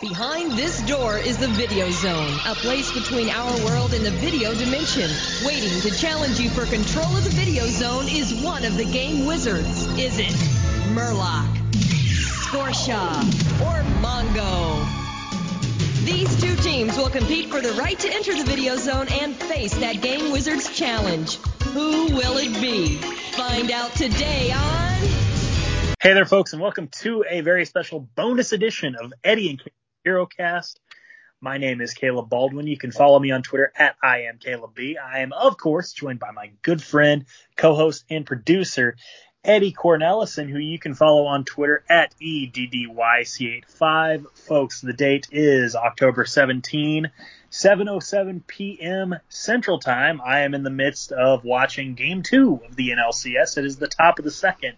Behind this door is the Video Zone, a place between our world and the video dimension. Waiting to challenge you for control of the Video Zone is one of the game wizards. Is it Merlock, Scorchia, or Mongo? These two teams will compete for the right to enter the Video Zone and face that Game Wizards challenge. Who will it be? Find out today on. Hey there, folks, and welcome to a very special bonus edition of Eddie and HeroCast. My name is Caleb Baldwin. You can follow me on Twitter at I am Caleb B. I am, of course, joined by my good friend, co-host, and producer, Eddie Cornelison, who you can follow on Twitter at EDDYC85. Folks, the date is October 17, 7.07 p.m. Central Time. I am in the midst of watching Game 2 of the NLCS. It is the top of the second.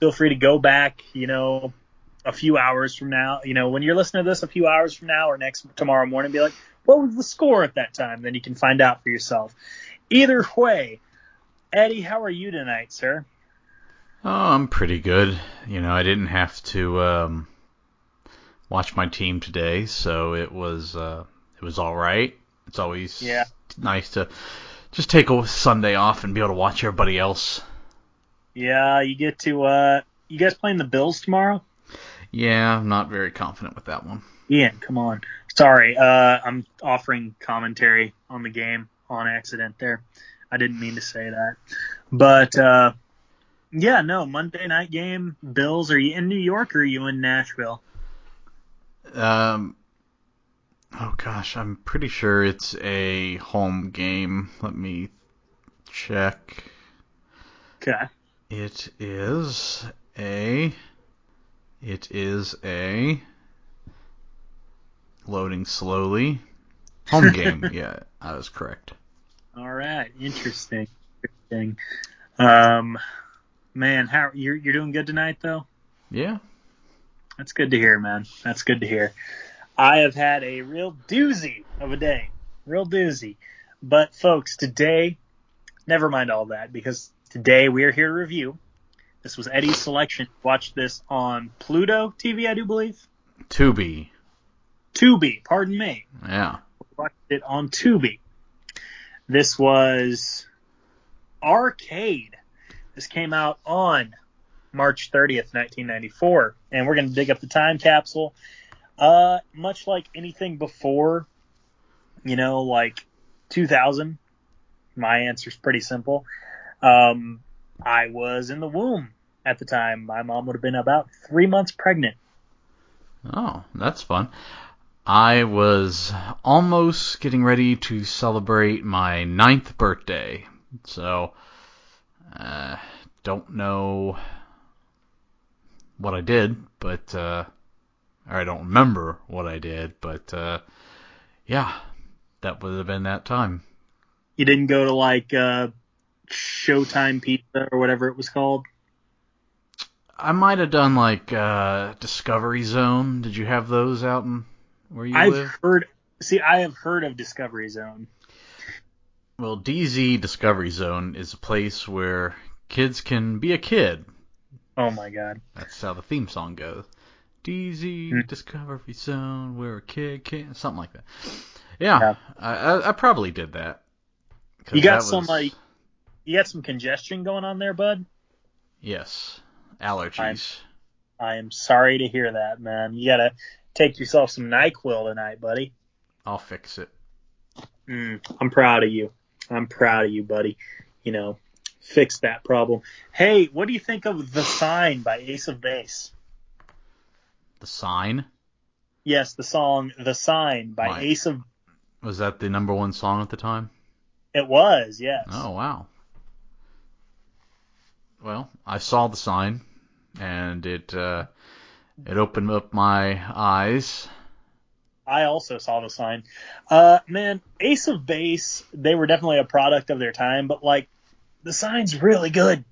Feel free to go back, you know, a few hours from now, you know, when you're listening to this a few hours from now or next tomorrow morning, be like, what was the score at that time? Then you can find out for yourself. Either way, Eddie, how are you tonight, sir? Oh, I'm pretty good. You know, I didn't have to um, watch my team today, so it was uh, it was all right. It's always yeah. nice to just take a Sunday off and be able to watch everybody else. Yeah, you get to uh, you guys playing the Bills tomorrow? Yeah, I'm not very confident with that one. Ian, come on. Sorry, uh, I'm offering commentary on the game on accident there. I didn't mean to say that. But, uh, yeah, no, Monday night game, Bills, are you in New York or are you in Nashville? Um, oh gosh, I'm pretty sure it's a home game. Let me check. Okay. It is a it is a loading slowly. Home game. yeah, I was correct. All right, interesting. Interesting. Um, man, how you're you're doing good tonight though? Yeah. That's good to hear, man. That's good to hear. I have had a real doozy of a day. Real doozy. But folks, today, never mind all that because today we are here to review this was Eddie's selection. Watch this on Pluto TV, I do believe. Tubi. Tubi, pardon me. Yeah. Watched it on Tubi. This was Arcade. This came out on March 30th, 1994, and we're going to dig up the time capsule. Uh, much like anything before, you know, like 2000, my answer is pretty simple. Um, I was in the womb at the time. My mom would have been about three months pregnant. Oh, that's fun. I was almost getting ready to celebrate my ninth birthday. So, uh, don't know what I did, but, uh, or I don't remember what I did, but, uh, yeah, that would have been that time. You didn't go to like, uh, Showtime Pizza or whatever it was called? I might have done like uh, Discovery Zone. Did you have those out in where you I've live? heard. See, I have heard of Discovery Zone. Well, DZ Discovery Zone is a place where kids can be a kid. Oh my god. That's how the theme song goes. DZ Hmm. Discovery Zone, where a kid can something like that. Yeah, Yeah. I, I, I probably did that. You got that some was- like, you got some congestion going on there, bud. yes, allergies. I am sorry to hear that, man. You gotta take yourself some Nyquil tonight, buddy. I'll fix it. Mm, I'm proud of you. I'm proud of you, buddy. You know, fix that problem. Hey, what do you think of The Sign by Ace of Base? The sign Yes, the song The Sign by Right. Ace of was that the number one song at the time? It was, yes. Oh wow. Well, I saw the sign, and it uh, it opened up my eyes. I also saw the sign. Uh, man, Ace of Base, they were definitely a product of their time, but like, the sign's really good.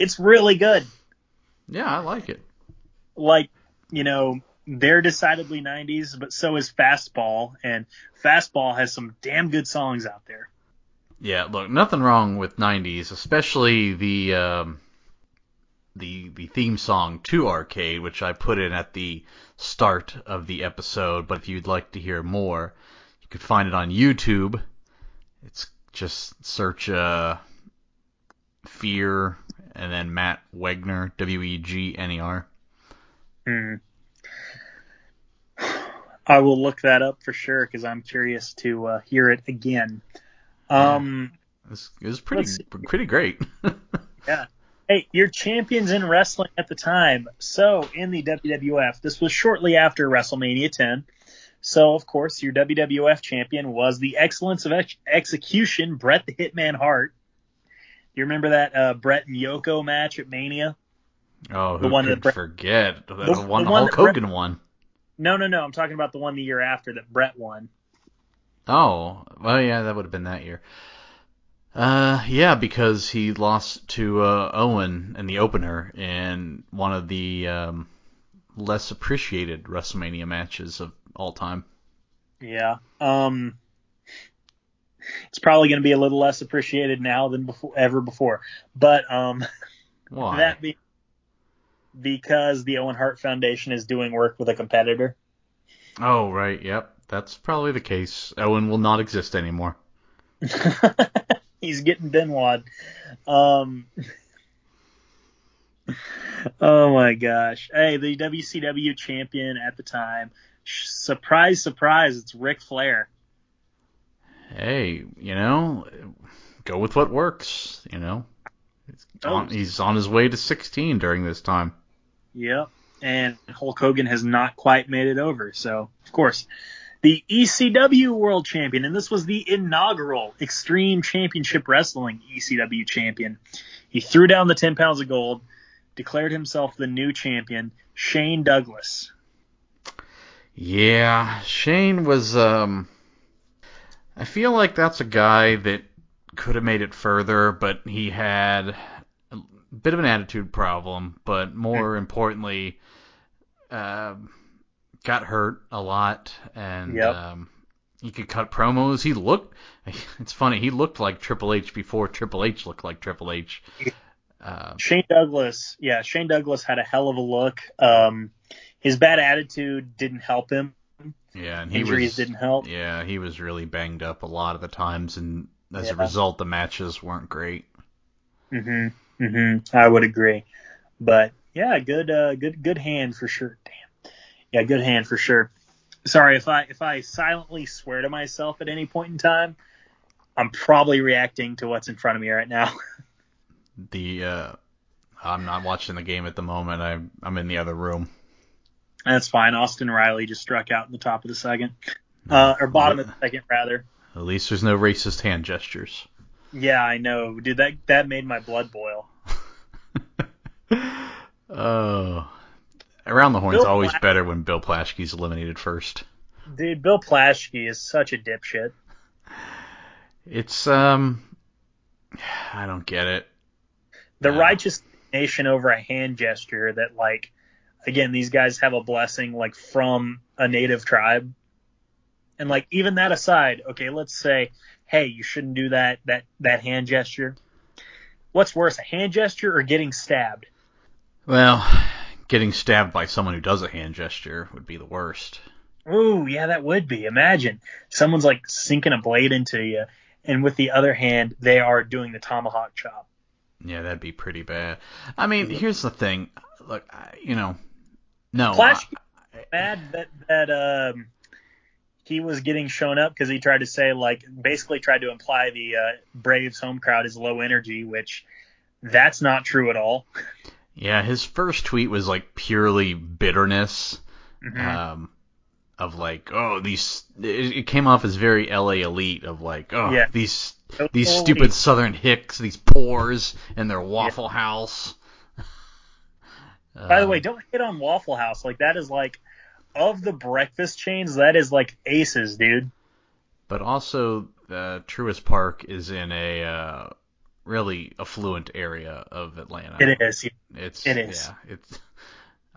It's really good. Yeah, I like it. Like, you know, they're decidedly 90s, but so is Fastball, and Fastball has some damn good songs out there. Yeah, look, nothing wrong with '90s, especially the um, the the theme song to Arcade, which I put in at the start of the episode. But if you'd like to hear more, you could find it on YouTube. It's just search uh, Fear and then Matt Wegner, W E G N E R. Hmm. I will look that up for sure because I'm curious to uh, hear it again. Um, It was pretty pretty great. yeah. Hey, you're champions in wrestling at the time. So in the WWF, this was shortly after WrestleMania 10. So of course, your WWF champion was the excellence of ex- execution, Bret the Hitman Hart. You remember that uh, Bret and Yoko match at Mania? Oh, who The one that could forget the, the- one the one Hulk Hogan won? No, no, no. I'm talking about the one the year after that Bret won. Oh, well, yeah, that would have been that year. Uh, yeah, because he lost to uh, Owen in the opener in one of the um, less appreciated WrestleMania matches of all time. Yeah. Um, it's probably going to be a little less appreciated now than before, ever before. But um, Why? that be because the Owen Hart Foundation is doing work with a competitor. Oh, right. Yep, that's probably the case. Owen will not exist anymore. He's getting Benoit. Um, oh my gosh. Hey, the WCW champion at the time. Surprise, surprise, it's Ric Flair. Hey, you know, go with what works. You know, on, Oh. he's on his way to 16 during this time. Yep. And Hulk Hogan has not quite made it over. So, of course, the ECW World Champion, and this was the inaugural Extreme Championship Wrestling ECW champion. He threw down the 10 pounds of gold, declared himself the new champion, Shane Douglas. Yeah, Shane was. Um, I feel like that's a guy that could have made it further, but he had a bit of an attitude problem. But more importantly, um got hurt a lot, and Yep. um, he could cut promos. He looked. It's funny. He looked like Triple H before Triple H looked like Triple H. Uh, Shane Douglas, yeah, Shane Douglas had a hell of a look. Um, his bad attitude didn't help him. yeah, and he Injuries was. didn't help. Yeah, he was really banged up a lot of the times, and as a result, the matches weren't great. hmm hmm I would agree. But yeah, good, uh, good, good hand for sure. Damn. Yeah, good hand for sure. Sorry if I if I silently swear to myself at any point in time, I'm probably reacting to what's in front of me right now. The uh, I'm not watching the game at the moment. I'm I'm in the other room. That's fine. Austin Riley just struck out in the top of the second, uh, or bottom of the second rather. At least there's no racist hand gestures. Yeah, I know, dude. That that made my blood boil. Oh, around the horn's Bill always better when Bill Plaschke's eliminated first. Dude, Bill Plaschke is such a dipshit. It's um, I don't get it. the righteous nation over a hand gesture that like again these guys have a blessing like from a native tribe and like even that aside okay let's say hey you shouldn't do that that that hand gesture what's worse a hand gesture or getting stabbed Well, getting stabbed by someone who does a hand gesture would be the worst. Ooh, yeah that would be imagine someone's like sinking a blade into you and with the other hand they are doing the tomahawk chop Yeah, that'd be pretty bad. I mean, here's the thing. Look, I, you know, no. I- mad that that um he was getting shown up because he tried to say like basically tried to imply the uh, Braves home crowd is low energy, which that's not true at all. Yeah, his first tweet was like purely bitterness. Mhm. Um, of like, oh, these. It, came off as very LA elite of like, oh, Yeah. these these Totally. stupid Southern hicks, these pores in their Waffle House. By the Um, way, don't hit on Waffle House. Like that is like of the breakfast chains, that is like aces, dude. but also, uh, Truist Park is in a uh, really affluent area of Atlanta. It is. It's It is. Yeah, it's.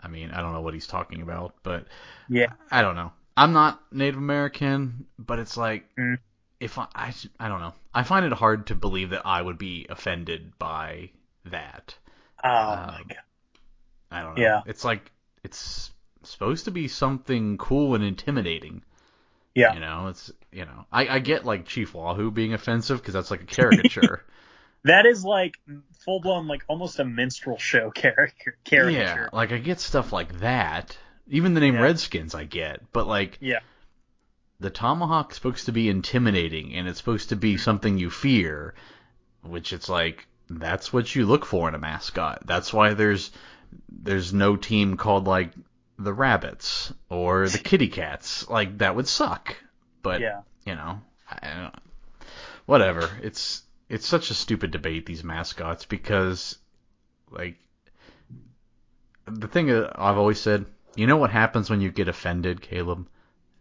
I mean, I don't know what he's talking about, but Yeah. I don't know. I'm not Native American, but it's like Mm. if I, I I don't know. I find it hard to believe that I would be offended by that. Oh Um, my god. I don't know. Yeah. It's like it's supposed to be something cool and intimidating. Yeah. You know, it's you know, I, I get like Chief Wahoo being offensive because that's like a caricature. That is like full blown, like almost a minstrel show character. yeah, like I get stuff like that. Even the name Yeah. Redskins I get, but like Yeah. the tomahawk's supposed to be intimidating and it's supposed to be something you fear, which it's like that's what you look for in a mascot. That's why there's there's no team called like the Rabbits or the Kitty Cats. Like that would suck. But Yeah. you know, I I don't, whatever. It's it's such a stupid debate these mascots because like the thing I've always said, you know what happens when you get offended, Caleb?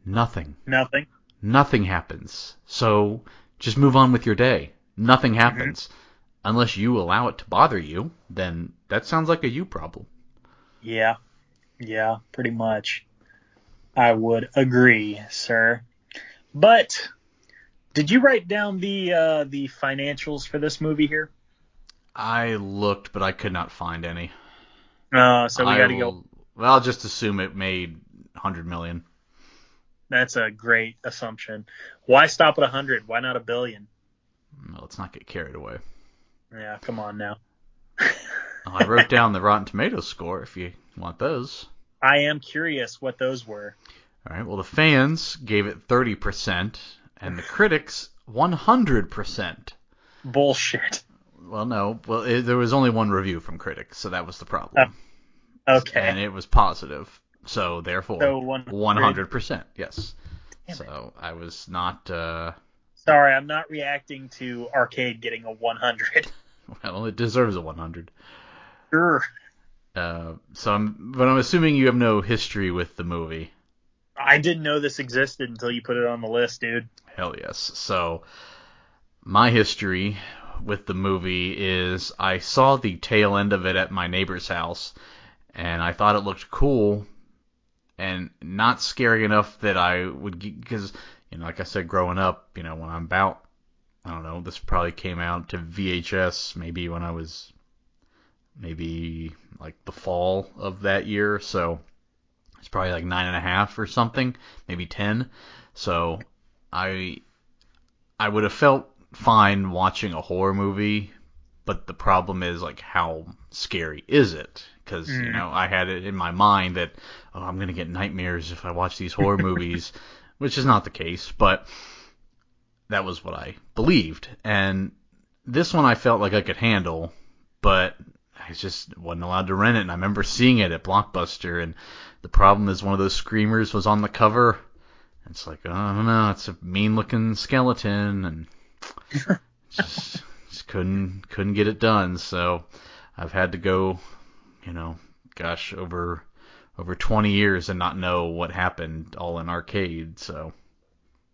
Nothing. Nothing. Nothing happens. So just move on with your day. Nothing mm-hmm. happens. Unless you allow it to bother you, then that sounds like a you problem. Yeah. Yeah, pretty much. I would agree, sir. But did you write down the uh, the financials for this movie here? I looked, but I could not find any. Uh, so we got to go. Well, I'll just assume it made 100 million. That's a great assumption. Why stop at 100? Why not a billion? Well, let's not get carried away. Yeah, come on now. I wrote down the Rotten Tomatoes score if you want those. I am curious what those were. All right. Well, the fans gave it 30%, and the critics 100%. Bullshit. Well, no. Well, it, there was only one review from critics, so that was the problem. Okay. And it was positive, so therefore So 100. 100%. Yes. Damn it. So I was not. Uh, Sorry, I'm not reacting to Arcade getting a 100. well, it deserves a 100. Sure. Uh, so I'm, but I'm assuming you have no history with the movie. I didn't know this existed until you put it on the list, dude. Hell yes. So my history with the movie is I saw the tail end of it at my neighbor's house and I thought it looked cool and not scary enough that I would because you know like I said growing up, you know, when I'm about I don't know, this probably came out to VHS maybe when I was maybe like the fall of that year, so it's probably like nine and a half or something, maybe ten. So I I would have felt fine watching a horror movie, but the problem is like how scary is it? Because you Mm. know I had it in my mind that oh I'm gonna get nightmares if I watch these horror movies, which is not the case, but that was what I believed. And this one I felt like I could handle, but I just wasn't allowed to rent it. And I remember seeing it at Blockbuster, and the problem is one of those screamers was on the cover. It's like, oh, I don't know, it's a mean looking skeleton, and just, just couldn't couldn't get it done. So I've had to go, you know, gosh, over over 20 years and not know what happened all in arcade. So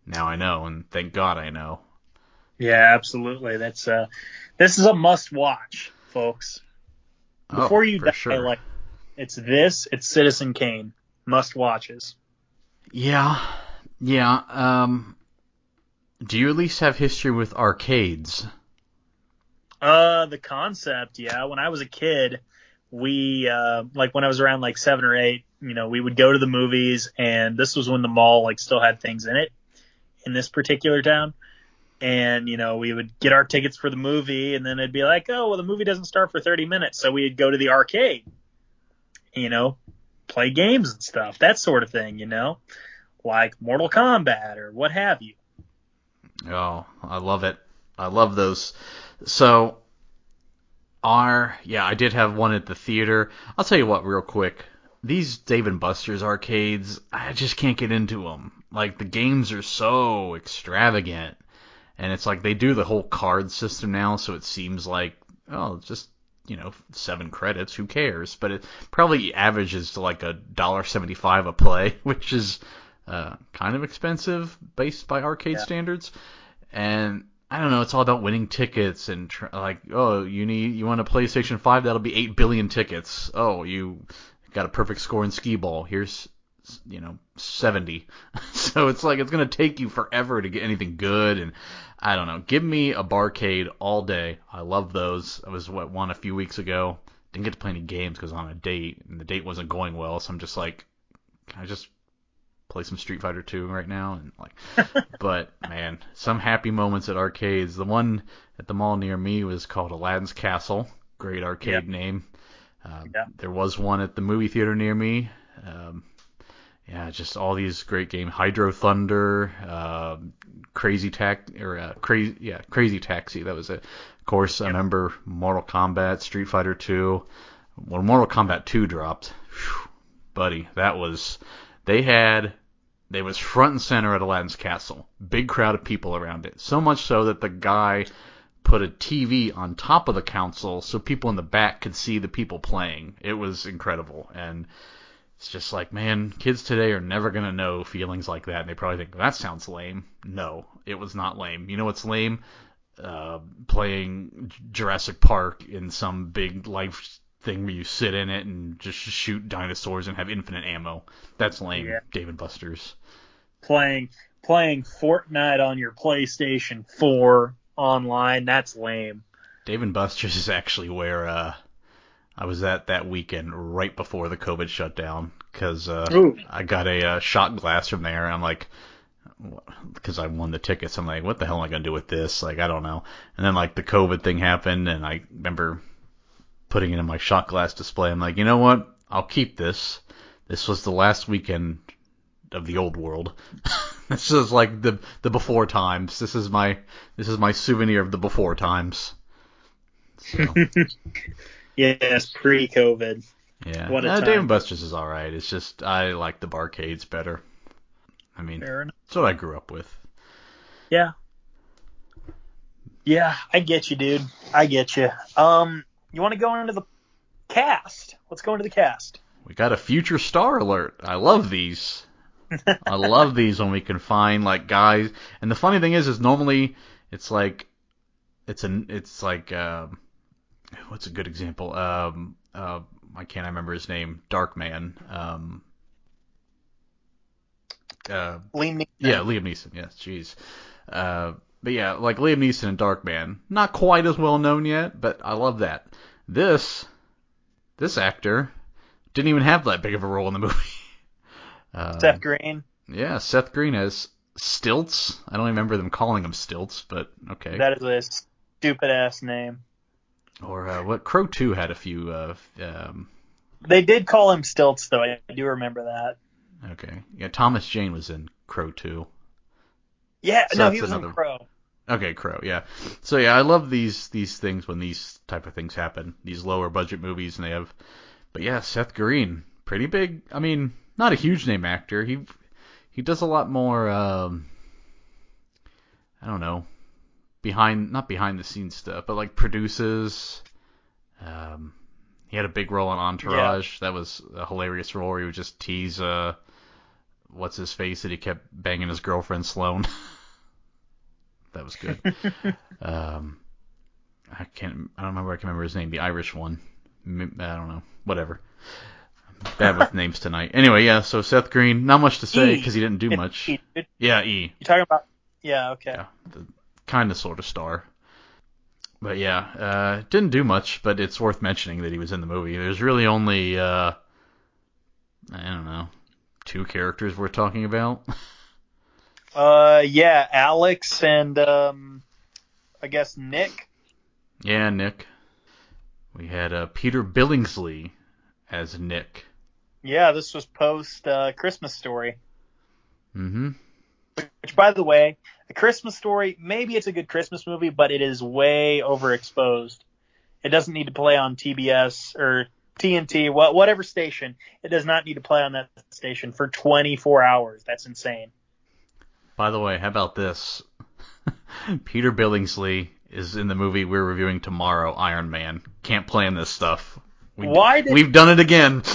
now I know, and thank God I know. Yeah, absolutely. That's uh, this is a must watch, folks. Oh, Before you die, sure. like it's this, it's Citizen Kane. Must watches. Yeah, yeah. Um, do you at least have history with arcades? Uh, the concept, yeah. When I was a kid, we uh, like when I was around like seven or eight, you know, we would go to the movies, and this was when the mall like still had things in it in this particular town. And you know, we would get our tickets for the movie, and then it'd be like, oh, well, the movie doesn't start for 30 minutes, so we'd go to the arcade, you know, play games and stuff, that sort of thing, you know, like Mortal Kombat or what have you. Oh, I love it. I love those. So, our yeah, I did have one at the theater. I'll tell you what, real quick. These Dave and Buster's arcades, I just can't get into them. Like the games are so extravagant, and it's like they do the whole card system now, so it seems like oh, just you know seven credits, who cares? But it probably averages to like a dollar seventy five a play, which is uh, kind of expensive based by arcade Yeah. standards. And I don't know, it's all about winning tickets and tr- like, oh, you need you want a PlayStation 5, that'll be 8 billion tickets. Oh, you got a perfect score in skee ball. Here's you know 70. so it's like it's going to take you forever to get anything good and I don't know. Give me a barcade all day. I love those. I was what one a few weeks ago. didn't get to play any games because on a date and the date wasn't going well. So I'm just like, can I just play some Street Fighter 2 right now? And like, but man, some happy moments at arcades. The one at the mall near me was called Aladdin's Castle. Great arcade Yep. name. Um, Yeah. There was one at the movie theater near me. Um, yeah, just all these great games. Hydro Thunder, um, Crazy or uh, crazy yeah Crazy Taxi. That was it. Of course, I remember Mortal Kombat, Street Fighter 2. When Mortal Kombat 2 dropped, phew, buddy, that was they had they was front and center at Aladdin's Castle. Big crowd of people around it. So much so that the guy put a TV on top of the console so people in the back could see the people playing. It was incredible. And it's just like, man, kids today are never going to know feelings like that. And they probably think, that sounds lame. No, it was not lame. You know what's lame? Uh, playing Jurassic Park in some big life thing where you sit in it and just shoot dinosaurs and have infinite ammo. That's lame, Yeah. Dave and Buster's. Playing playing Fortnite on your PlayStation 4 online, that's lame. Dave and Buster's is actually where uh, I was at that weekend right before the COVID shutdown because uh, I got a uh, shot glass from there. And I'm like, because I won the tickets, I'm like, what the hell am I gonna do with this? Like, I don't know. And then like the COVID thing happened, and I remember putting it in my shot glass display. I'm like, you know what? I'll keep this. This was the last weekend of the old world. this is like the the before times. This is my this is my souvenir of the before times. So, Yes, pre-COVID. yeah, What a uh. Dave and Buster's is all right. It's just I like the barcades better. I mean, that's what I grew up with. Yeah. Yeah, I get you, dude. I get you. Um, you want to go into the cast? Let's go into the cast. We got a future star alert. I love these. I love these when we can find like guys. And the funny thing is, is normally it's like it's an it's like um, what's a good example? Um, uh, I can't remember his name. Darkman. Um, uh, Lean me. yeah, Liam Neeson. Yes, jeez. Uh, but yeah, like Liam Neeson and Dark Man, not quite as well known yet, but I love that. This, this actor didn't even have that big of a role in the movie. Uh, Seth Green. Yeah, Seth Green as Stilts. I don't remember them calling him Stilts, but okay. That is a stupid ass name. Or uh, what? Crow Two had a few. Uh, um, They did call him Stilts, though. I do remember that. okay, yeah. Thomas Jane was in Crow Two. Yeah, So no, he was another- in Crow. Okay, Crow, yeah. So yeah, I love these these things when these type of things happen. These lower budget movies and they have but yeah, Seth Green, pretty big. I mean, not a huge name actor. He he does a lot more um I don't know, behind not behind the scenes stuff, but like produces um he had a big role in Entourage. That was a hilarious role where he would just tease uh what's his face that he kept banging his girlfriend Sloane. that was good. um, I can't. I don't remember. I can remember his name. The Irish one. I don't know. Whatever. Bad with names tonight. Anyway, yeah. So Seth Green. Not much to say because he didn't do much. E. Yeah, E. You talking about? Yeah, okay. Yeah, the kind of sort of star. But yeah, uh, didn't do much. But it's worth mentioning that he was in the movie. There's really only uh, I don't know, two characters we're talking about. Uh, yeah, Alex and um, I guess Nick. Yeah, Nick. We had uh, Peter Billingsley as Nick. Yeah, this was post uh, Christmas Story. Mm-hmm. Which, by the way, a Christmas Story. Maybe it's a good Christmas movie, but it is way overexposed. It doesn't need to play on TBS or TNT, what whatever station. It does not need to play on that station for 24 hours. That's insane. By the way, how about this? Peter Billingsley is in the movie we're reviewing tomorrow, Iron Man. Can't plan this stuff. We, Why did- We've done it again.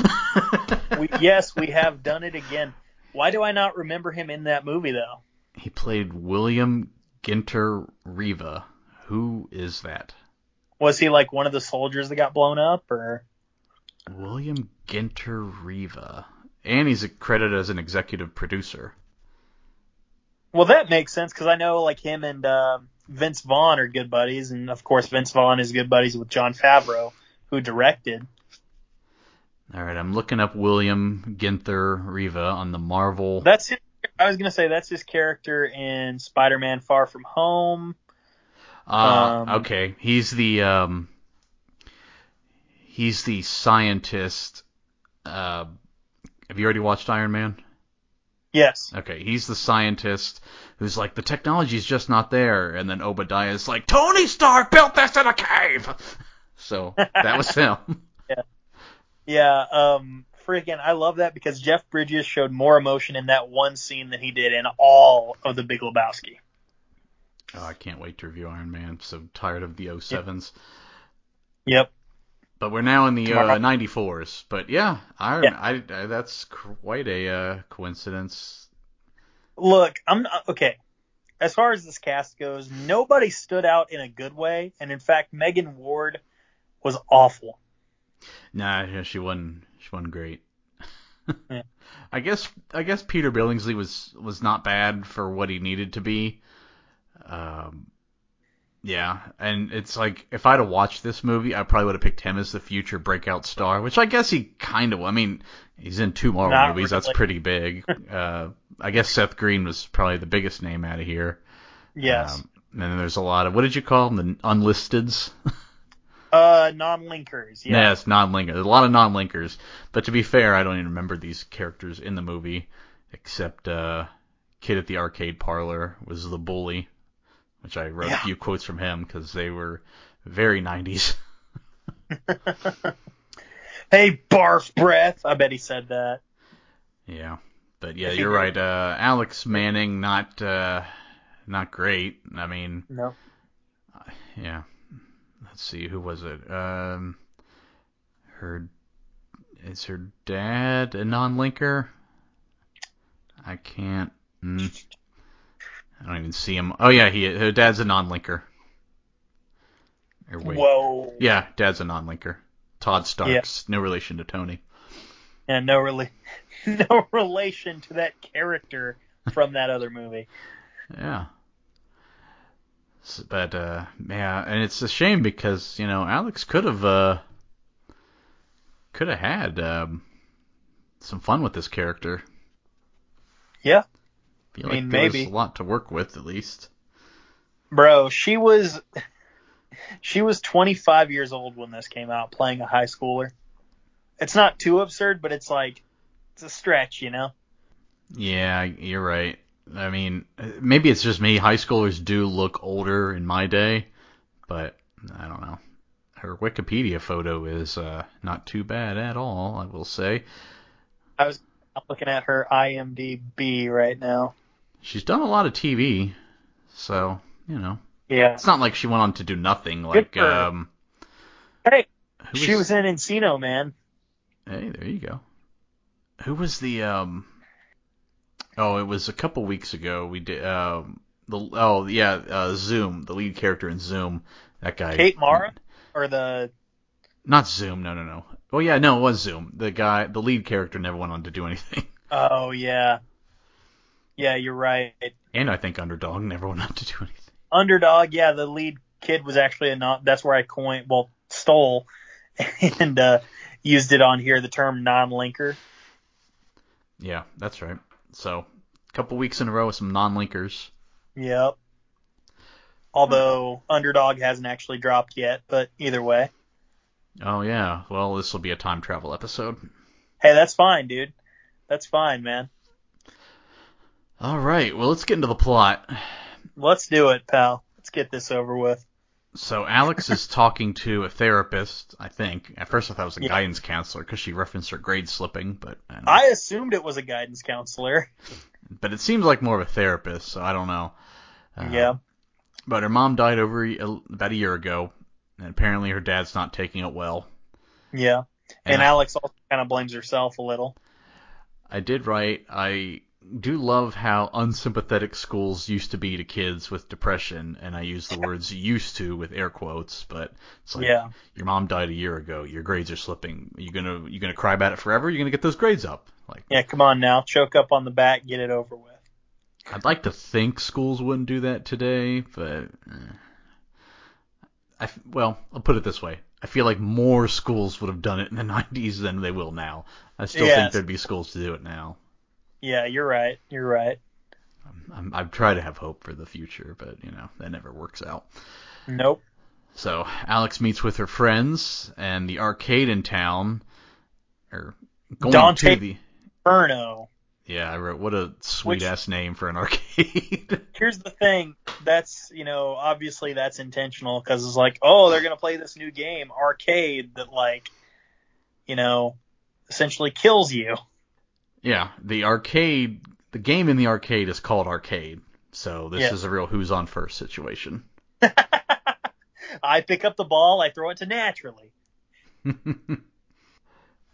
We, yes, we have done it again. Why do I not remember him in that movie though? He played William Ginter Riva. Who is that? Was he like one of the soldiers that got blown up, or? William Ginter Riva. And he's credited as an executive producer. Well, that makes sense because I know like him and uh, Vince Vaughn are good buddies, and of course Vince Vaughn is good buddies with Jon Favreau, who directed. All right, I'm looking up William Ginter Riva on the Marvel. That's his, I was gonna say that's his character in Spider-Man: Far From Home. Ah, um, okay. He's the um, he's the scientist. Uh, have you already watched Iron Man? Yes. Okay, he's the scientist who's like the technology's just not there, and then Obadiah's like Tony Stark built this in a cave. So that was him. Yeah. Um. Freaking, I love that because Jeff Bridges showed more emotion in that one scene than he did in all of the Big Lebowski. Oh, I can't wait to review Iron Man. I'm so tired of the 07s. Yep. But we're now in the uh, Tomorrow. 94s. But yeah, Iron. Yeah. I, I that's quite a uh, coincidence. Look, I'm not, okay. As far as this cast goes, nobody stood out in a good way, and in fact, Megan Ward was awful. Nah, she wasn't. She wasn't great. Yeah. I guess. I guess Peter Billingsley was was not bad for what he needed to be. Um, yeah, and it's like if I'd have watched this movie, I probably would have picked him as the future breakout star, which I guess he kind of. I mean, he's in two Marvel Not movies. That's pretty big. uh, I guess Seth Green was probably the biggest name out of here. Yes. Um, and then there's a lot of what did you call them? The unlisteds. uh, non-linkers. Yeah. Yes, non-linkers. There's a lot of non-linkers. But to be fair, I don't even remember these characters in the movie, except uh, kid at the arcade parlor was the bully, which I wrote Yeah. a few quotes from him because they were very 90s. Hey, barf breath. I bet he said that. yeah, but yeah, you're right. Uh, Alex Manning, not uh, not great. I mean, No. yeah. Let's see, who was it? Um, her is her dad a non-linker? I can't. Mm, I don't even see him. Oh yeah, he her dad's a non-linker. Or wait, Whoa. yeah, dad's a non-linker. Todd Starks, no relation to Tony. Yeah, no really, no relation to that character from that other movie. Yeah. But uh, yeah, and it's a shame because you know Alex could have uh, could have had um, some fun with this character. Yeah, feel I mean, maybe. a lot to work with at least. bro, she was, she was 25 years old when this came out, playing a high schooler. It's not too absurd, but it's like, it's a stretch, you know. Yeah, you're right. I mean, maybe it's just me. High schoolers do look older in my day, but I don't know. Her Wikipedia photo is uh, not too bad at all, I will say. I was looking at her IMDb right now. She's done a lot of TV, so you know, Yeah, it's not like she went on to do nothing. Like, um, Hey, she was in Encino, man. Hey, there you go. Who was the um? Oh, it was a couple weeks ago. We did um the oh yeah uh, Zoom, the lead character in Zoom. That guy. Kate Mara or the Not Zoom. No, no, no. Oh yeah, no, it was Zoom. The guy, the lead character, never went on to do anything. oh yeah, yeah, you're right. And I think Underdog never went on to do anything. Underdog, yeah, the lead kid was actually a non. That's where I coined, well, stole, and uh, used it on here. The term non-linker. Yeah, that's right. So, a couple weeks in a row with some non-linkers. Yep. Although Underdog hasn't actually dropped yet, but either way, Oh yeah. Well, this will be a time travel episode. hey, that's fine, dude. That's fine, man. All right. Well, let's get into the plot. Let's do it, pal. Let's get this over with. So Alex is talking to a therapist, I think. At first I thought it was a Yeah. guidance counselor because she referenced her grade slipping, but I. I assumed it was a guidance counselor. but it seems like more of a therapist, so I don't know. Uh, yeah. But her mom died over a, about a year ago, and apparently her dad's not taking it well. Yeah. And, I, Alex also kind of blames herself a little. I did write. I do love how unsympathetic schools used to be to kids with depression, and I use the words "used to" with air quotes. But it's like Yeah. your mom died a year ago. Your grades are slipping. You're gonna you're gonna cry about it forever? You're gonna get those grades up. Like Yeah, come on now. Choke up on the back, get it over with. I'd like to think schools wouldn't do that today, but eh. I well, I'll put it this way: I I feel like more schools would have done it in the 90s than they will now. I still Yes. think there'd be schools to do it now. Yeah, you're right. You're right. I'm, I've tried to have hope for the future, but you know that never works out. Nope. So Alex meets with her friends and the arcade in town, or going Dante- to the. Inferno. Yeah, I wrote what a sweet Which- ass name for an arcade. Here's the thing. That's you know obviously that's intentional because it's like oh they're gonna play this new game arcade that like you know essentially kills you. Yeah, the arcade, the game in the arcade is called arcade. So this Yeah. is a real who's on first situation. I pick up the ball, I throw it to naturally.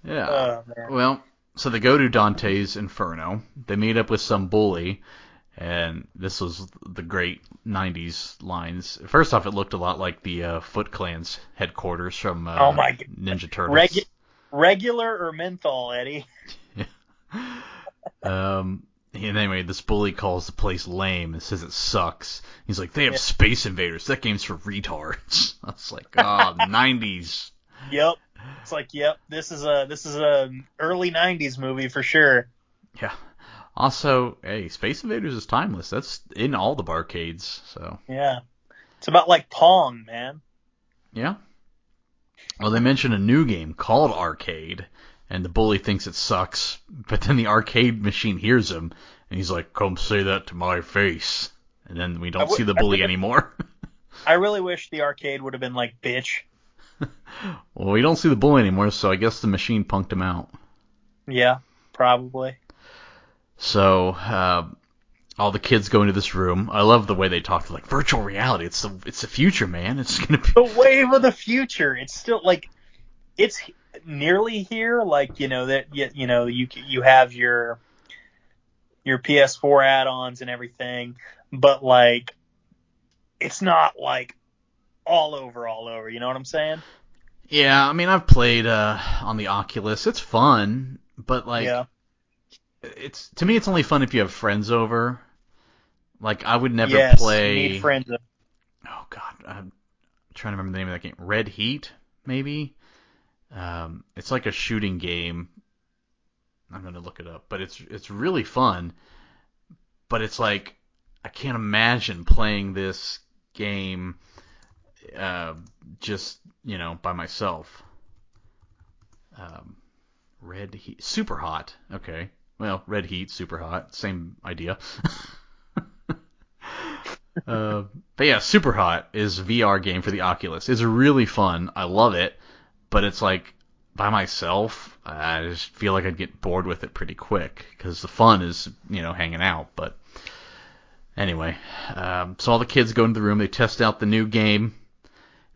yeah. Oh. Well, so they go to Dante's Inferno. They meet up with some bully, and this was the great '90s lines. First off, it looked a lot like the uh, Foot Clan's headquarters from uh, Oh my God. Ninja Turtles. Regu- regular or menthol, Eddie? Um, and anyway, this bully calls the place lame and says it sucks. He's like, they have Yeah. Space Invaders. That game's for retards. I was like, oh, '90s. Yep. It's like yep. This is a this is a early '90s movie for sure. Yeah. Also, hey, Space Invaders is timeless. That's in all the barcades. So Yeah. It's about like Pong, man. yeah. Well, they mention a new game called Arcade, and the bully thinks it sucks. But then the arcade machine hears him, and he's like, "Come say that to my face." And then we don't w- see the bully really- anymore. I really wish the arcade would have been like bitch. well, we don't see the bully anymore, so I guess the machine punked him out. Yeah, probably. So uh, all the kids go into this room. I love the way they talk. Like virtual reality. It's the it's the future, man. It's gonna be. The wave of the future. It's still like it's nearly here. Like you know that you, you know you you have your your PS4 add-ons and everything, but like it's not like all over, all over. You know what I'm saying? Yeah, I mean I've played uh, on the Oculus. It's fun, but like yeah. it's to me it's only fun if you have friends over. Like I would never yes. play. Friends. oh God, I'm trying to remember the name of that game. Red Heat, maybe. Um, it's like a shooting game. I'm gonna look it up, but it's it's really fun. But it's like I can't imagine playing this game uh, just you know by myself. Um, Red Heat, Superhot. Okay, well, Red Heat, Superhot, same idea. uh, but yeah, Superhot is VR game for the Oculus. It's really fun. I love it, but it's like by myself, I just feel like I'd get bored with it pretty quick because the fun is you know hanging out. But anyway, um, so all the kids go into the room. They test out the new game.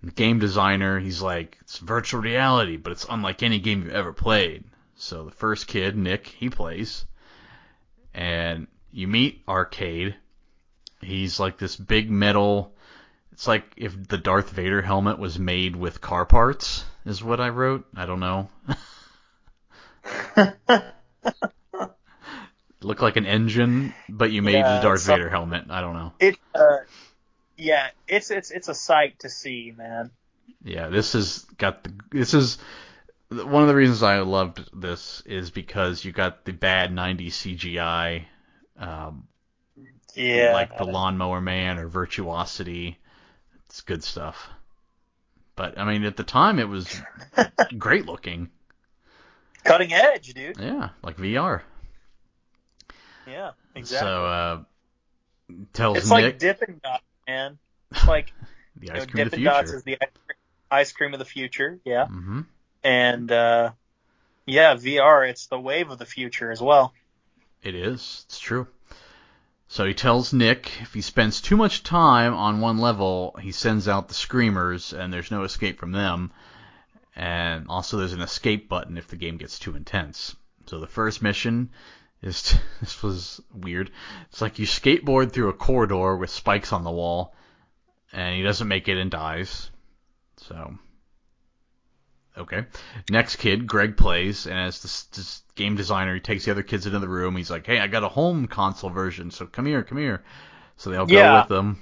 And the game designer, he's like, it's virtual reality, but it's unlike any game you've ever played. So the first kid, Nick, he plays, and you meet Arcade. He's like this big metal. It's like if the Darth Vader helmet was made with car parts, is what I wrote. I don't know. Looked like an engine, but you made Yeah, the Darth some- Vader helmet. I don't know. It. Uh, yeah, it's it's it's a sight to see, man. Yeah, this has got the. This is one of the reasons I loved this is because you got the bad '90s CGI, um, Yeah. like the Lawnmower Man or Virtuosity. It's good stuff. But I mean, at the time, it was great looking. Cutting edge, dude. Yeah, like VR. Yeah, exactly. So uh, tells it's Nick like Dippin' Dots, man. It's like the you ice know, cream of the Dippin' Dots future. is the ice cream of the future. Yeah. Mm-hmm. and uh, yeah, VR. It's the wave of the future as well. It is. It's true. So he tells Nick if he spends too much time on one level, he sends out the screamers, and there's no escape from them. And also, there's an escape button if the game gets too intense. So the first mission is this was weird. It's like you skateboard through a corridor with spikes on the wall, and he doesn't make it and dies. So Okay. Next kid, Greg plays, and as this, this game designer, he takes the other kids into the room. He's like, "Hey, I got a home console version, so come here, come here." So they all go with them.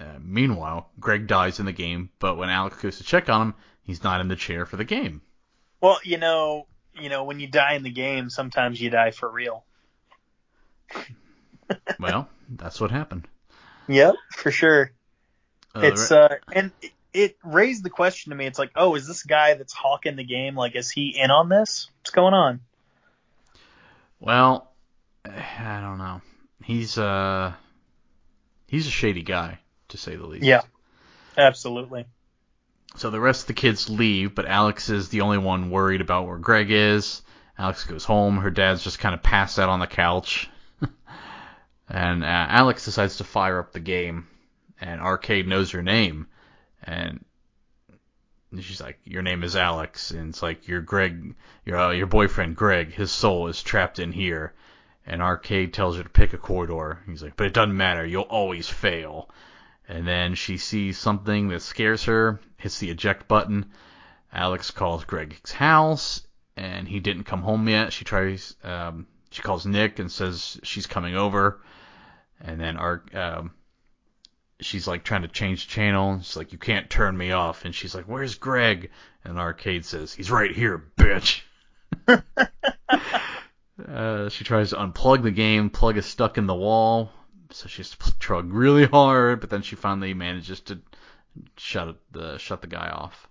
Uh, meanwhile, Greg dies in the game, but when Alex goes to check on him, he's not in the chair for the game. Well, you know, you know, when you die in the game, sometimes you die for real. well, that's what happened. Yep, for sure. Uh, it's uh, and it, raised the question to me. It's like, oh, is this guy that's hawking the game? Like, is he in on this? What's going on? Well, I don't know. He's uh, he's a shady guy to say the least. Yeah, absolutely. So the rest of the kids leave, but Alex is the only one worried about where Greg is. Alex goes home. Her dad's just kind of passed out on the couch. and uh, Alex decides to fire up the game. And Arcade knows her name. And she's like, "Your name is Alex." And it's like, "Your Greg, your uh, your boyfriend Greg, his soul is trapped in here." And Arcade tells her to pick a corridor. He's like, "But it doesn't matter. You'll always fail." And then she sees something that scares her, hits the eject button. Alex calls Greg's house, and he didn't come home yet. She tries, um, she calls Nick and says she's coming over. And then our, um, she's like trying to change channel. She's like, you can't turn me off. And she's like, where's Greg? And Arcade says, he's right here, bitch. uh, she tries to unplug the game. Plug is stuck in the wall so she has to tug really hard, but then she finally manages to shut the shut the guy off.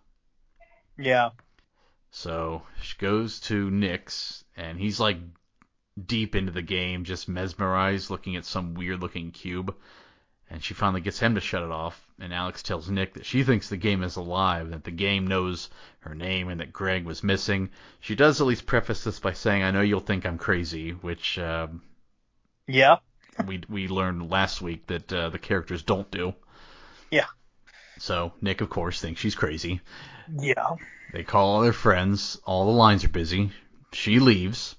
Yeah. So she goes to Nick's, and he's like deep into the game, just mesmerized, looking at some weird looking cube. And she finally gets him to shut it off. And Alex tells Nick that she thinks the game is alive, that the game knows her name, and that Greg was missing. She does at least preface this by saying, "I know you'll think I'm crazy," which uh, yeah, we we learned last week that uh, the characters don't do. Yeah. So Nick, of course, thinks she's crazy. Yeah. They call all their friends. All the lines are busy. She leaves,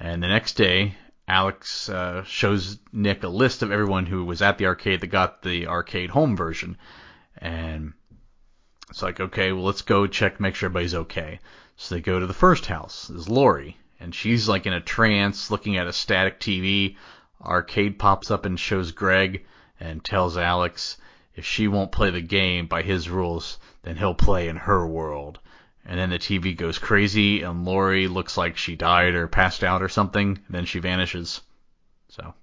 and the next day, Alex uh, shows Nick a list of everyone who was at the arcade that got the arcade home version, and it's like, okay, well, let's go check, make sure everybody's okay. So they go to the first house. There's Lori, and she's like in a trance, looking at a static TV Arcade pops up and shows Greg and tells Alex if she won't play the game by his rules, then he'll play in her world. And then the TV goes crazy and Lori looks like she died or passed out or something, then she vanishes. So,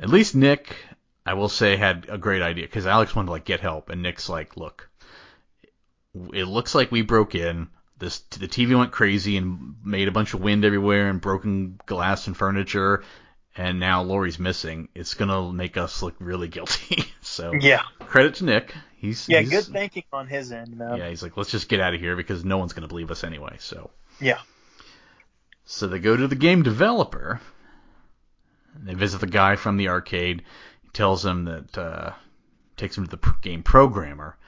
at least Nick, I will say, had a great idea because Alex wanted to like get help, and Nick's like, look, it looks like we broke in. This the TV went crazy and made a bunch of wind everywhere and broken glass and furniture, and now Lori's missing, it's gonna make us look really guilty. so yeah, credit to Nick. He's yeah, he's, good thinking on his end, man. Yeah, he's like, let's just get out of here because no one's gonna believe us anyway. So yeah. So they go to the game developer. They visit the guy from the arcade. He tells them that uh, takes him to the game programmer.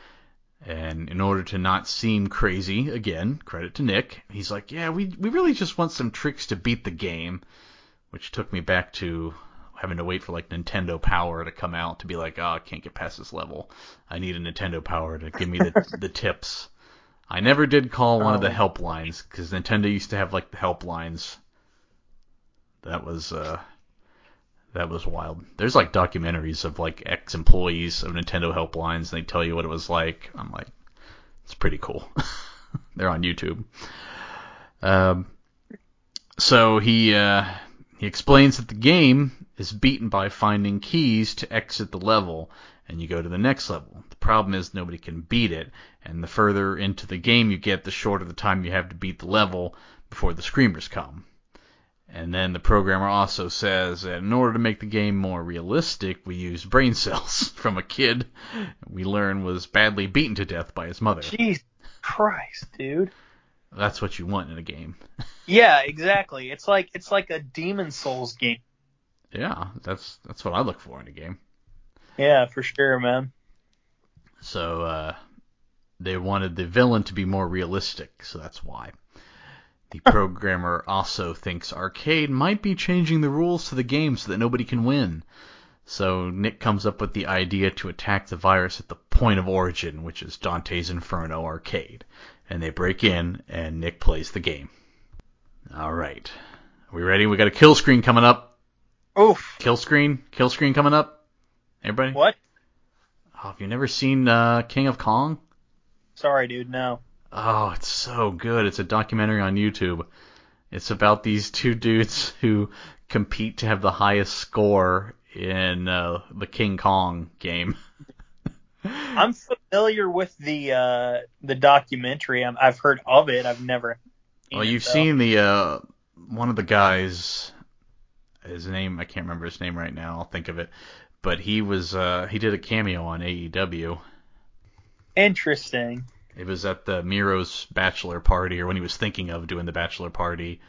And in order to not seem crazy, again, credit to Nick, he's like, yeah, we we really just want some tricks to beat the game which took me back to having to wait for like Nintendo Power to come out to be like, oh, I can't get past this level. I need a Nintendo Power to give me the the tips. I never did call one of the oh. helplines because Nintendo used to have like the helplines. That was uh, that was wild. There's like documentaries of like ex employees of Nintendo helplines, and they tell you what it was like. I'm like, it's pretty cool. They're on YouTube. Um, so he uh, he explains that the game is beaten by finding keys to exit the level, and you go to the next level. The problem is nobody can beat it, and the further into the game you get, the shorter the time you have to beat the level before the screamers come. And then the programmer also says that in order to make the game more realistic, we used brain cells from a kid we learn was badly beaten to death by his mother. Jesus Christ, dude. That's what you want in a game. yeah, exactly. It's like it's like a Demon Souls game. Yeah, that's that's what I look for in a game. Yeah, for sure, man. So uh, they wanted the villain to be more realistic, so that's why. The programmer also thinks Arcade might be changing the rules to the game so that nobody can win. So Nick comes up with the idea to attack the virus at the point of origin, which is Dante's Inferno Arcade and they break in, and Nick plays the game. All right. Are we ready? We got a kill screen coming up. Oof. Kill screen? Kill screen coming up? Everybody? What? Oh, have you never seen uh, King of Kong? Sorry, dude. No. Oh, it's so good. It's a documentary on YouTube. It's about these two dudes who compete to have the highest score in uh, the King Kong game. I'm familiar with the uh, the documentary. i have heard of it. I've never. Well, you've it, seen the uh, one of the guys. His name I can't remember his name right now. I'll think of it. But he was uh, he did a cameo on AEW. Interesting. It was at the Miro's bachelor party, or when he was thinking of doing the bachelor party.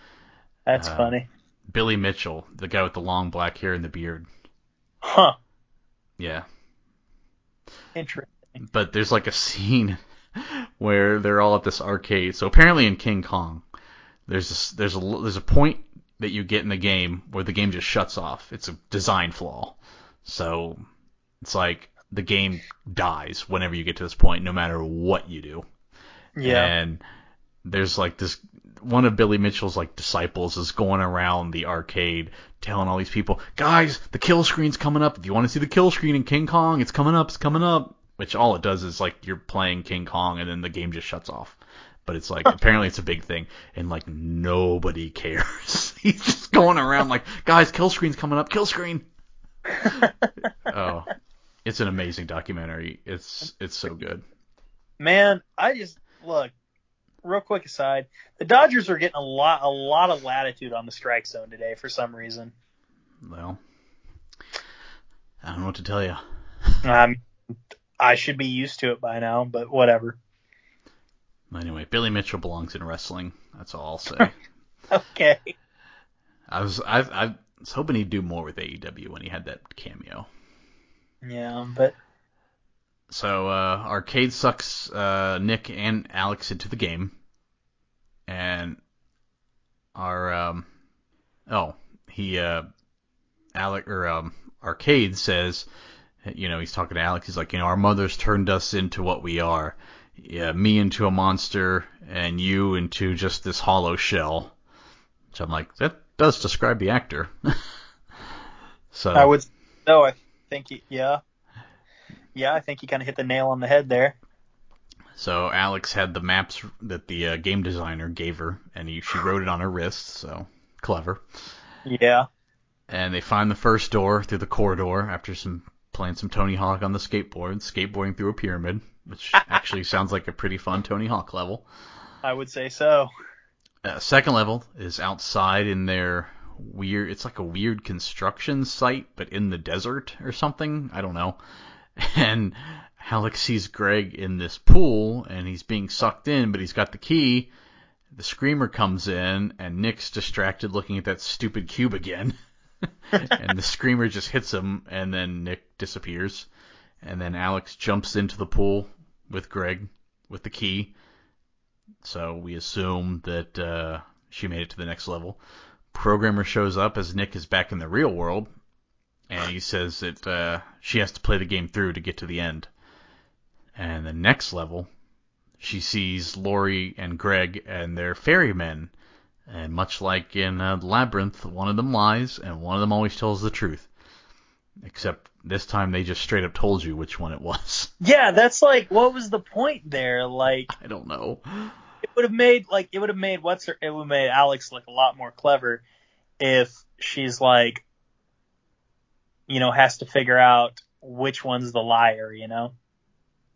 That's uh, funny. Billy Mitchell, the guy with the long black hair and the beard. Huh. Yeah. Interesting. But there's like a scene where they're all at this arcade. So apparently in King Kong, there's this, there's a there's a point that you get in the game where the game just shuts off. It's a design flaw. So it's like the game dies whenever you get to this point, no matter what you do. Yeah. And there's like this one of Billy Mitchell's like disciples is going around the arcade telling all these people, guys, the kill screen's coming up. If you want to see the kill screen in King Kong, it's coming up, it's coming up. Which all it does is like you're playing King Kong and then the game just shuts off. But it's like apparently it's a big thing and like nobody cares. He's just going around like, guys, kill screen's coming up, kill screen. oh, it's an amazing documentary. It's it's so good. Man, I just look. Real quick aside, the Dodgers are getting a lot a lot of latitude on the strike zone today for some reason. Well, I don't know what to tell you. Um, I should be used to it by now, but whatever. Anyway, Billy Mitchell belongs in wrestling. That's all I'll say. okay. I was I I was hoping he'd do more with AEW when he had that cameo. Yeah, but so uh, Arcade sucks uh, Nick and Alex into the game, and our um, oh he uh, Alec or um, Arcade says, you know, he's talking to Alex. He's like, you know, our mothers turned us into what we are. Yeah, me into a monster, and you into just this hollow shell. Which I'm like, that does describe the actor. so I would no, I think he, yeah, yeah, I think he kind of hit the nail on the head there. So Alex had the maps that the uh, game designer gave her, and he, she wrote it on her wrist. So clever. Yeah. And they find the first door through the corridor after some playing some Tony Hawk on the skateboard, skateboarding through a pyramid, which actually sounds like a pretty fun Tony Hawk level. I would say so. Uh, second level is outside in their weird. It's like a weird construction site, but in the desert or something. I don't know. and Alex sees Greg in this pool and he's being sucked in, but he's got the key. The screamer comes in and Nick's distracted looking at that stupid cube again. and the screamer just hits him and then Nick disappears. And then Alex jumps into the pool with Greg with the key. So we assume that uh, she made it to the next level. Programmer shows up as Nick is back in the real world and he says that uh, she has to play the game through to get to the end. And the next level, she sees Lori and Greg and their ferrymen. And much like in uh, Labyrinth, one of them lies and one of them always tells the truth. Except this time they just straight up told you which one it was. Yeah, that's like, what was the point there? Like, I don't know. It would have made like it would have made what's her, it would have made Alex look a lot more clever if she's like, you know, has to figure out which one's the liar, you know?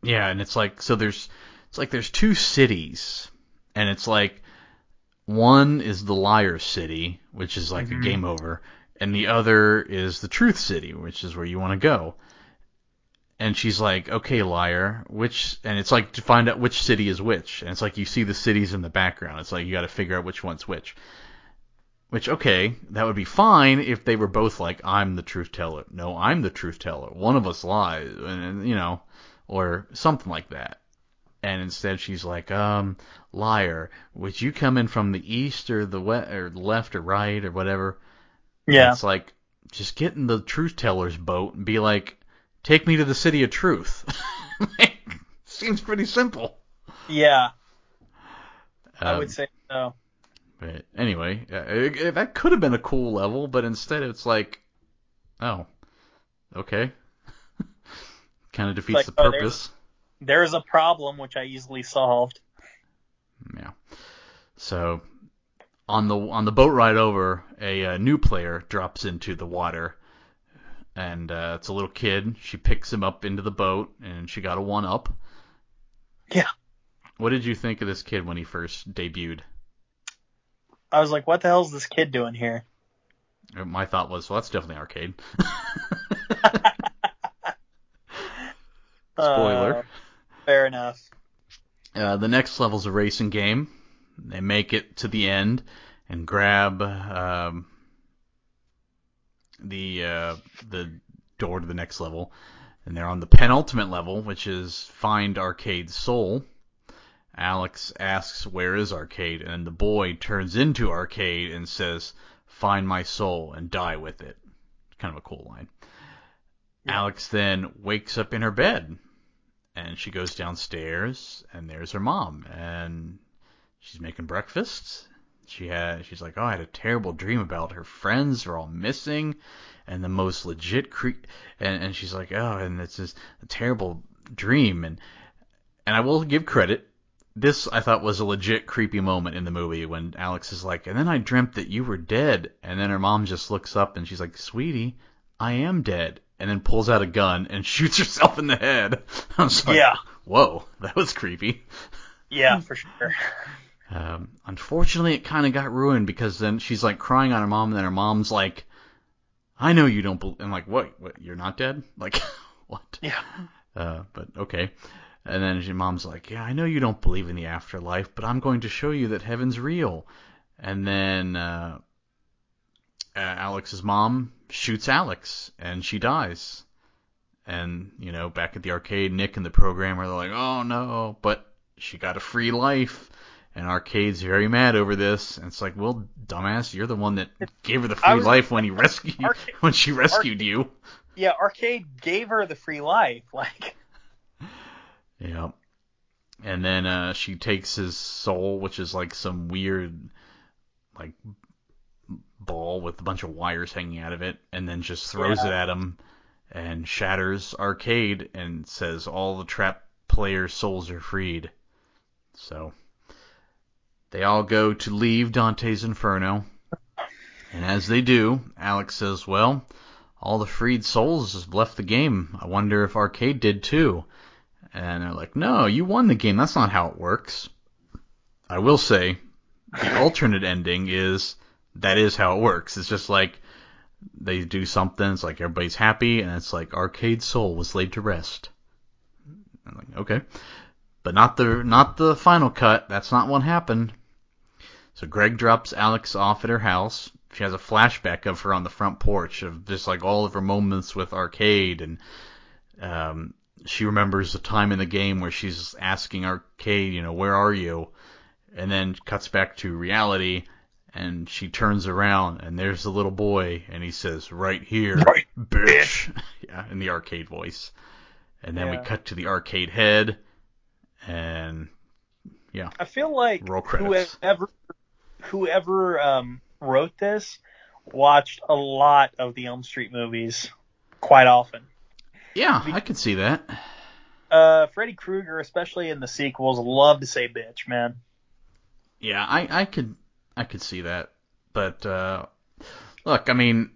Yeah, and it's like so there's it's like there's two cities and it's like one is the liar city, which is like mm-hmm. a game over, and the other is the truth city, which is where you want to go. And she's like, "Okay, liar, which?" And it's like to find out which city is which. And it's like you see the cities in the background. It's like you got to figure out which one's which. Which, okay, that would be fine if they were both like, I'm the truth teller. No, I'm the truth teller. One of us lies, and, you know, or something like that. And instead she's like, um, liar, would you come in from the east or the west or left or right or whatever? Yeah. And it's like, just get in the truth teller's boat and be like, take me to the city of truth. Seems pretty simple. Yeah. Um, I would um, say so. But anyway, uh, that could have been a cool level, but instead it's like, oh, okay. kind of defeats like, the oh, purpose. There's a problem which I easily solved. Yeah. So on the on the boat ride over, a, uh new player drops into the water, and uh, it's a little kid. She picks him up into the boat, and she got a one up. Yeah. What did you think of this kid when he first debuted? I was like, what the hell is this kid doing here? Uh, My thought was, well, that's definitely arcade. Spoiler. Uh, fair enough. Uh, the next level's a racing game. They make it to the end and grab um, the uh, the door to the next level, and they're on the penultimate level, which is find Arcade Soul. Alex asks, "Where is Arcade?" and the boy turns into Arcade and says, "Find my soul and die with it." Kind of a cool line. Yeah. Alex then wakes up in her bed and she goes downstairs and there's her mom and she's making breakfast. She had she's like, "Oh, I had a terrible dream about her friends are all missing and the most legit cre- and and she's like, "Oh, and it's just a terrible dream." And and I will give credit. This I thought was a legit creepy moment in the movie when Alex is like, "And then I dreamt that you were dead." And then her mom just looks up and she's like, "Sweetie, I am dead." And then pulls out a gun and shoots herself in the head. I was like, Yeah. Whoa, that was creepy. Yeah, for sure. Um, unfortunately, it kind of got ruined because then she's like crying on her mom, and then her mom's like, "I know you don't." believe I'm like, "What? What? You're not dead? Like, what?" Yeah. Uh, but okay. And then your mom's like, "Yeah, I know you don't believe in the afterlife, but I'm going to show you that heaven's real." And then uh, uh, Alex's mom shoots Alex, and she dies. And you know, back at the arcade, Nick and the programmer they're like, "Oh no!" But she got a free life, and Arcade's very mad over this. And it's like, "Well, dumbass, you're the one that gave her the free was- life when he rescued Arcade- when she rescued Arcade- you." Yeah, Arcade gave her the free life. Like, Yeah. And then uh, she takes his soul, which is like some weird, like ball with a bunch of wires hanging out of it, and then just throws Yeah. it at him, and shatters arcade, and says all the trap players' souls are freed. So they all go to leave Dante's Inferno, and as they do, Alex says, "Well." All the freed souls have left the game. I wonder if Arcade did too. And they're like, no, you won the game. That's not how it works. I will say, the alternate ending is that is how it works. It's just like they do something. It's like everybody's happy, and it's like Arcade Soul was laid to rest. I'm like, okay, but not the not the final cut. That's not what happened. So Greg drops Alex off at her house. She has a flashback of her on the front porch of just like all of her moments with Arcade and um, she remembers the time in the game where she's asking Arcade, you know, where are you? And then cuts back to reality, and she turns around, and there's the little boy, and he says, "Right here, Right, bitch." yeah, in the arcade voice. And then we cut to the arcade head, and yeah, I feel like Roll credits. whoever whoever um, wrote this watched a lot of the Elm Street movies quite often. Yeah, I could see that. Uh, Freddy Krueger, especially in the sequels, loved to say "bitch," man. Yeah, I, I could I could see that. But uh, look, I mean,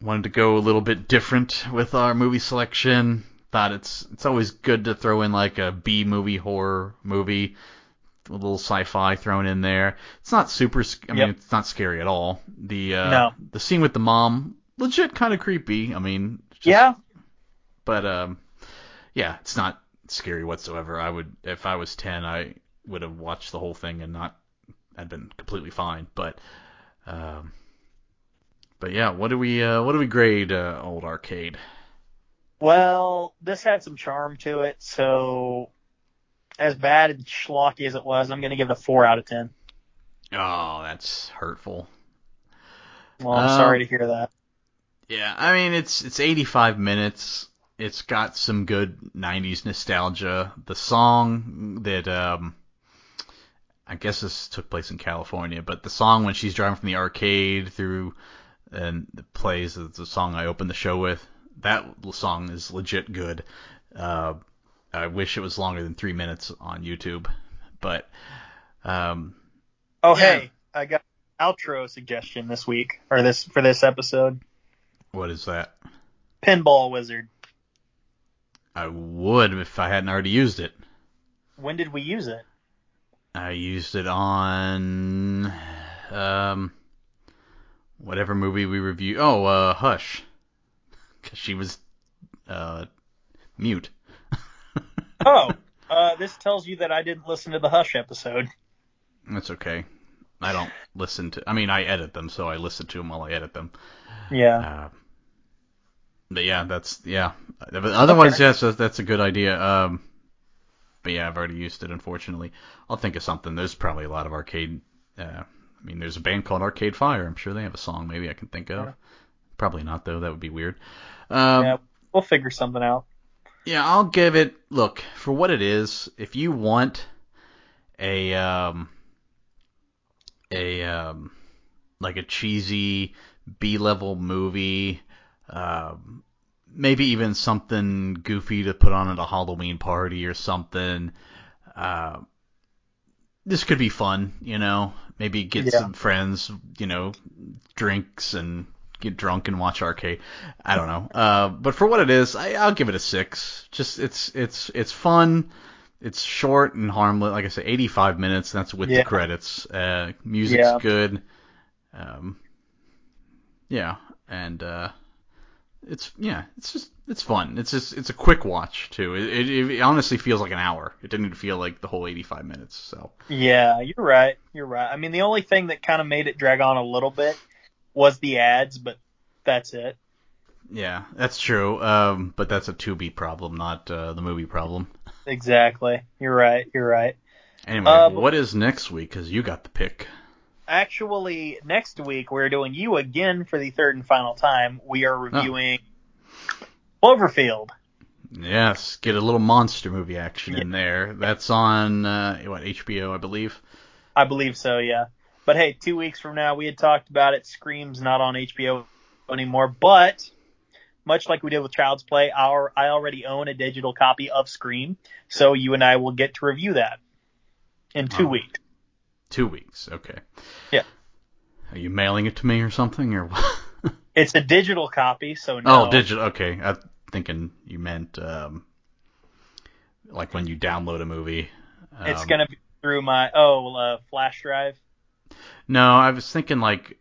wanted to go a little bit different with our movie selection. Thought it's it's always good to throw in like a B movie horror movie, a little sci-fi thrown in there. It's not super. I mean, Yep. it's not scary at all. The uh, No. the scene with the mom, legit kind of creepy. I mean, just- yeah, but um, yeah, it's not scary whatsoever. I would, if I was ten, I would have watched the whole thing and not, I'd been completely fine. But, um, but yeah, what do we, uh, what do we grade uh, old arcade? Well, this had some charm to it, so as bad and schlocky as it was, I'm going to give it a four out of ten. Oh, that's hurtful. Well, I'm Um, sorry to hear that. Yeah, I mean it's it's 85 minutes. It's got some good 90s nostalgia. The song that um I guess this took place in California, but the song when she's driving from the arcade through and plays the song I opened the show with. that song is legit good. Uh, I wish it was longer than three minutes on YouTube, but um, Oh, Yeah. hey, I got an outro suggestion this week or this for this episode. what is that? Pinball Wizard. I would if I hadn't already used it. When did we use it? I used it on um whatever movie we review. Oh, uh, Hush, because she was uh mute. Oh, uh, this tells you that I didn't listen to the Hush episode. That's okay. I don't listen to. I mean, I edit them, so I listen to them while I edit them. Yeah. Uh, but yeah, that's yeah. But otherwise, Okay. yes, that's, a good idea. Um, but yeah, I've already used it. Unfortunately, I'll think of something. There's probably a lot of arcade. Uh, I mean, there's a band called Arcade Fire. I'm sure they have a song. Maybe I can think of. Yeah. Probably not though. That would be weird. Um, yeah, we'll figure something out. yeah, I'll give it. Look for what it is. If you want a um a um like a cheesy B level movie, um, maybe even something goofy to put on at a Halloween party or something. Uh, this could be fun, you know. Maybe get Yeah. some friends, you know, drinks and get drunk and watch arcade. I don't know. Uh, but for what it is, I, I'll give it a six. Just it's it's it's fun. It's short and harmless. Like I said, 85 minutes. That's with Yeah. the credits. Uh, music's Yeah. good. Um, yeah, and uh, it's yeah, it's just it's fun. It's just it's a quick watch too. It, it, it honestly feels like an hour. It didn't feel like the whole 85 minutes. So Yeah, you're right. You're right. I mean, the only thing that kind of made it drag on a little bit was the ads, but that's it. yeah, that's true. Um, but that's a Tubi problem, not uh, the movie problem. Exactly. You're right. You're right. Anyway, Uh, what is next week? Because you got the pick. Actually, next week we're doing you again for the third and final time. We are reviewing Cloverfield. Yes, get a little monster movie action in there. That's on uh, what HBO, I believe. I believe so, yeah. But hey, two weeks from now, we had talked about it. Scream's not on HBO anymore, but much like we did with Child's Play, our I already own a digital copy of Scream, so you and I will get to review that in two Oh. weeks. Two weeks. Okay. Yeah. Are you mailing it to me or something or what? It's a digital copy, so no. Oh, digital. Okay, I'm thinking you meant um, like when you download a movie. Um, It's gonna be through my oh uh, flash drive. No, I was thinking like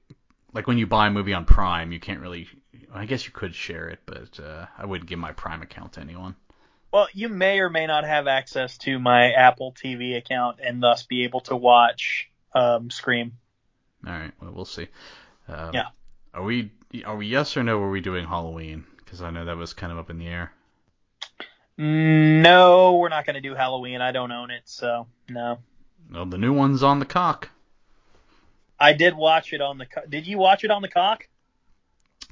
like when you buy a movie on Prime, you can't really. I guess you could share it, but uh, I wouldn't give my Prime account to anyone. Well, you may or may not have access to my Apple TV account and thus be able to watch um, Scream. All right, well we'll see. Um, Yeah. Are we are we yes or no? Are we doing Halloween? Because I know that was kind of up in the air. No, we're not going to do Halloween. I don't own it, so no. Well, the new one's on the cock. I did watch it on the. Co- did you watch it on the cock?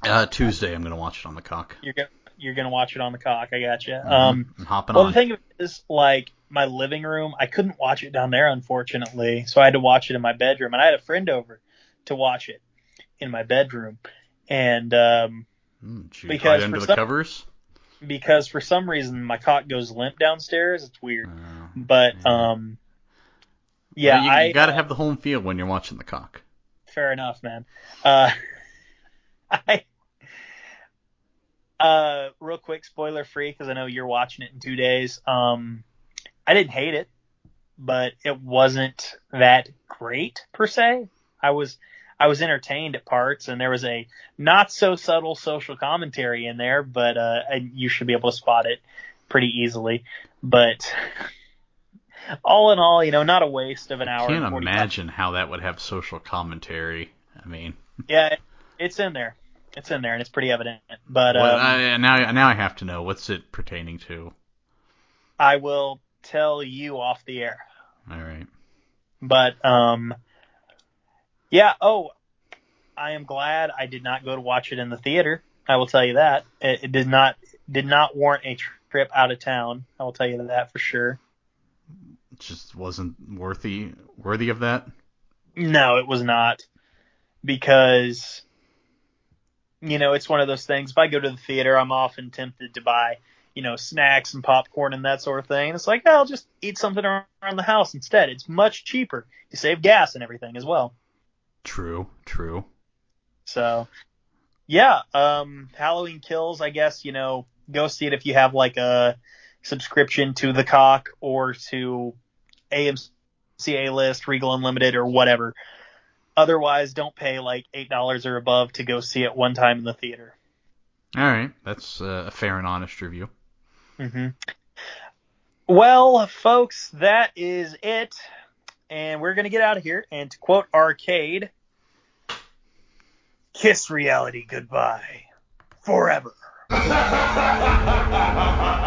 Uh, Tuesday, I'm gonna watch it on the cock. You're gonna you're gonna watch it on the cock. I got you. Mhm. Um, I'm hopping well, on. the thing is, like my living room, I couldn't watch it down there, unfortunately, so I had to watch it in my bedroom, and I had a friend over to watch it in my bedroom, and um, Mm, because under for the some- covers. because for some reason my cock goes limp downstairs, it's weird. Oh. But Yeah. um, yeah, Well, you, I you gotta have the home feel when you're watching the cock. fair enough, man. Uh, I uh, real quick, spoiler free, because I know you're watching it in two days. Um, I didn't hate it, but it wasn't that great per se. I was I was entertained at parts, and there was a not so subtle social commentary in there, but uh, and you should be able to spot it pretty easily. But all in all, you know, not a waste of an hour. I can't and 45 imagine how that would have social commentary. I mean, Yeah, it's in there. It's in there, and it's pretty evident. But what, um, I, now now I have to know what's it pertaining to. I will tell you off the air. All right. But um, yeah. Oh, I am glad I did not go to watch it in the theater. I will tell you that it, it did not did not warrant a trip out of town. I will tell you that for sure. It just wasn't worthy worthy of that. No, it was not because you know, it's one of those things. If I go to the theater, I'm often tempted to buy, you know, snacks and popcorn and that sort of thing. And it's like, oh, I'll just eat something around the house instead. It's much cheaper. You save gas and everything as well. True, true. So, yeah, um, Halloween Kills, I guess, you know, go see it if you have like a subscription to the cock or to AMC A list, Regal Unlimited, or whatever. Otherwise, don't pay like $8 or above to go see it one time in the theater. All right, that's uh, a fair and honest review. Mm-hmm. Well, folks, that is it. And we're going to get out of here. And to quote Arcade, kiss reality goodbye forever.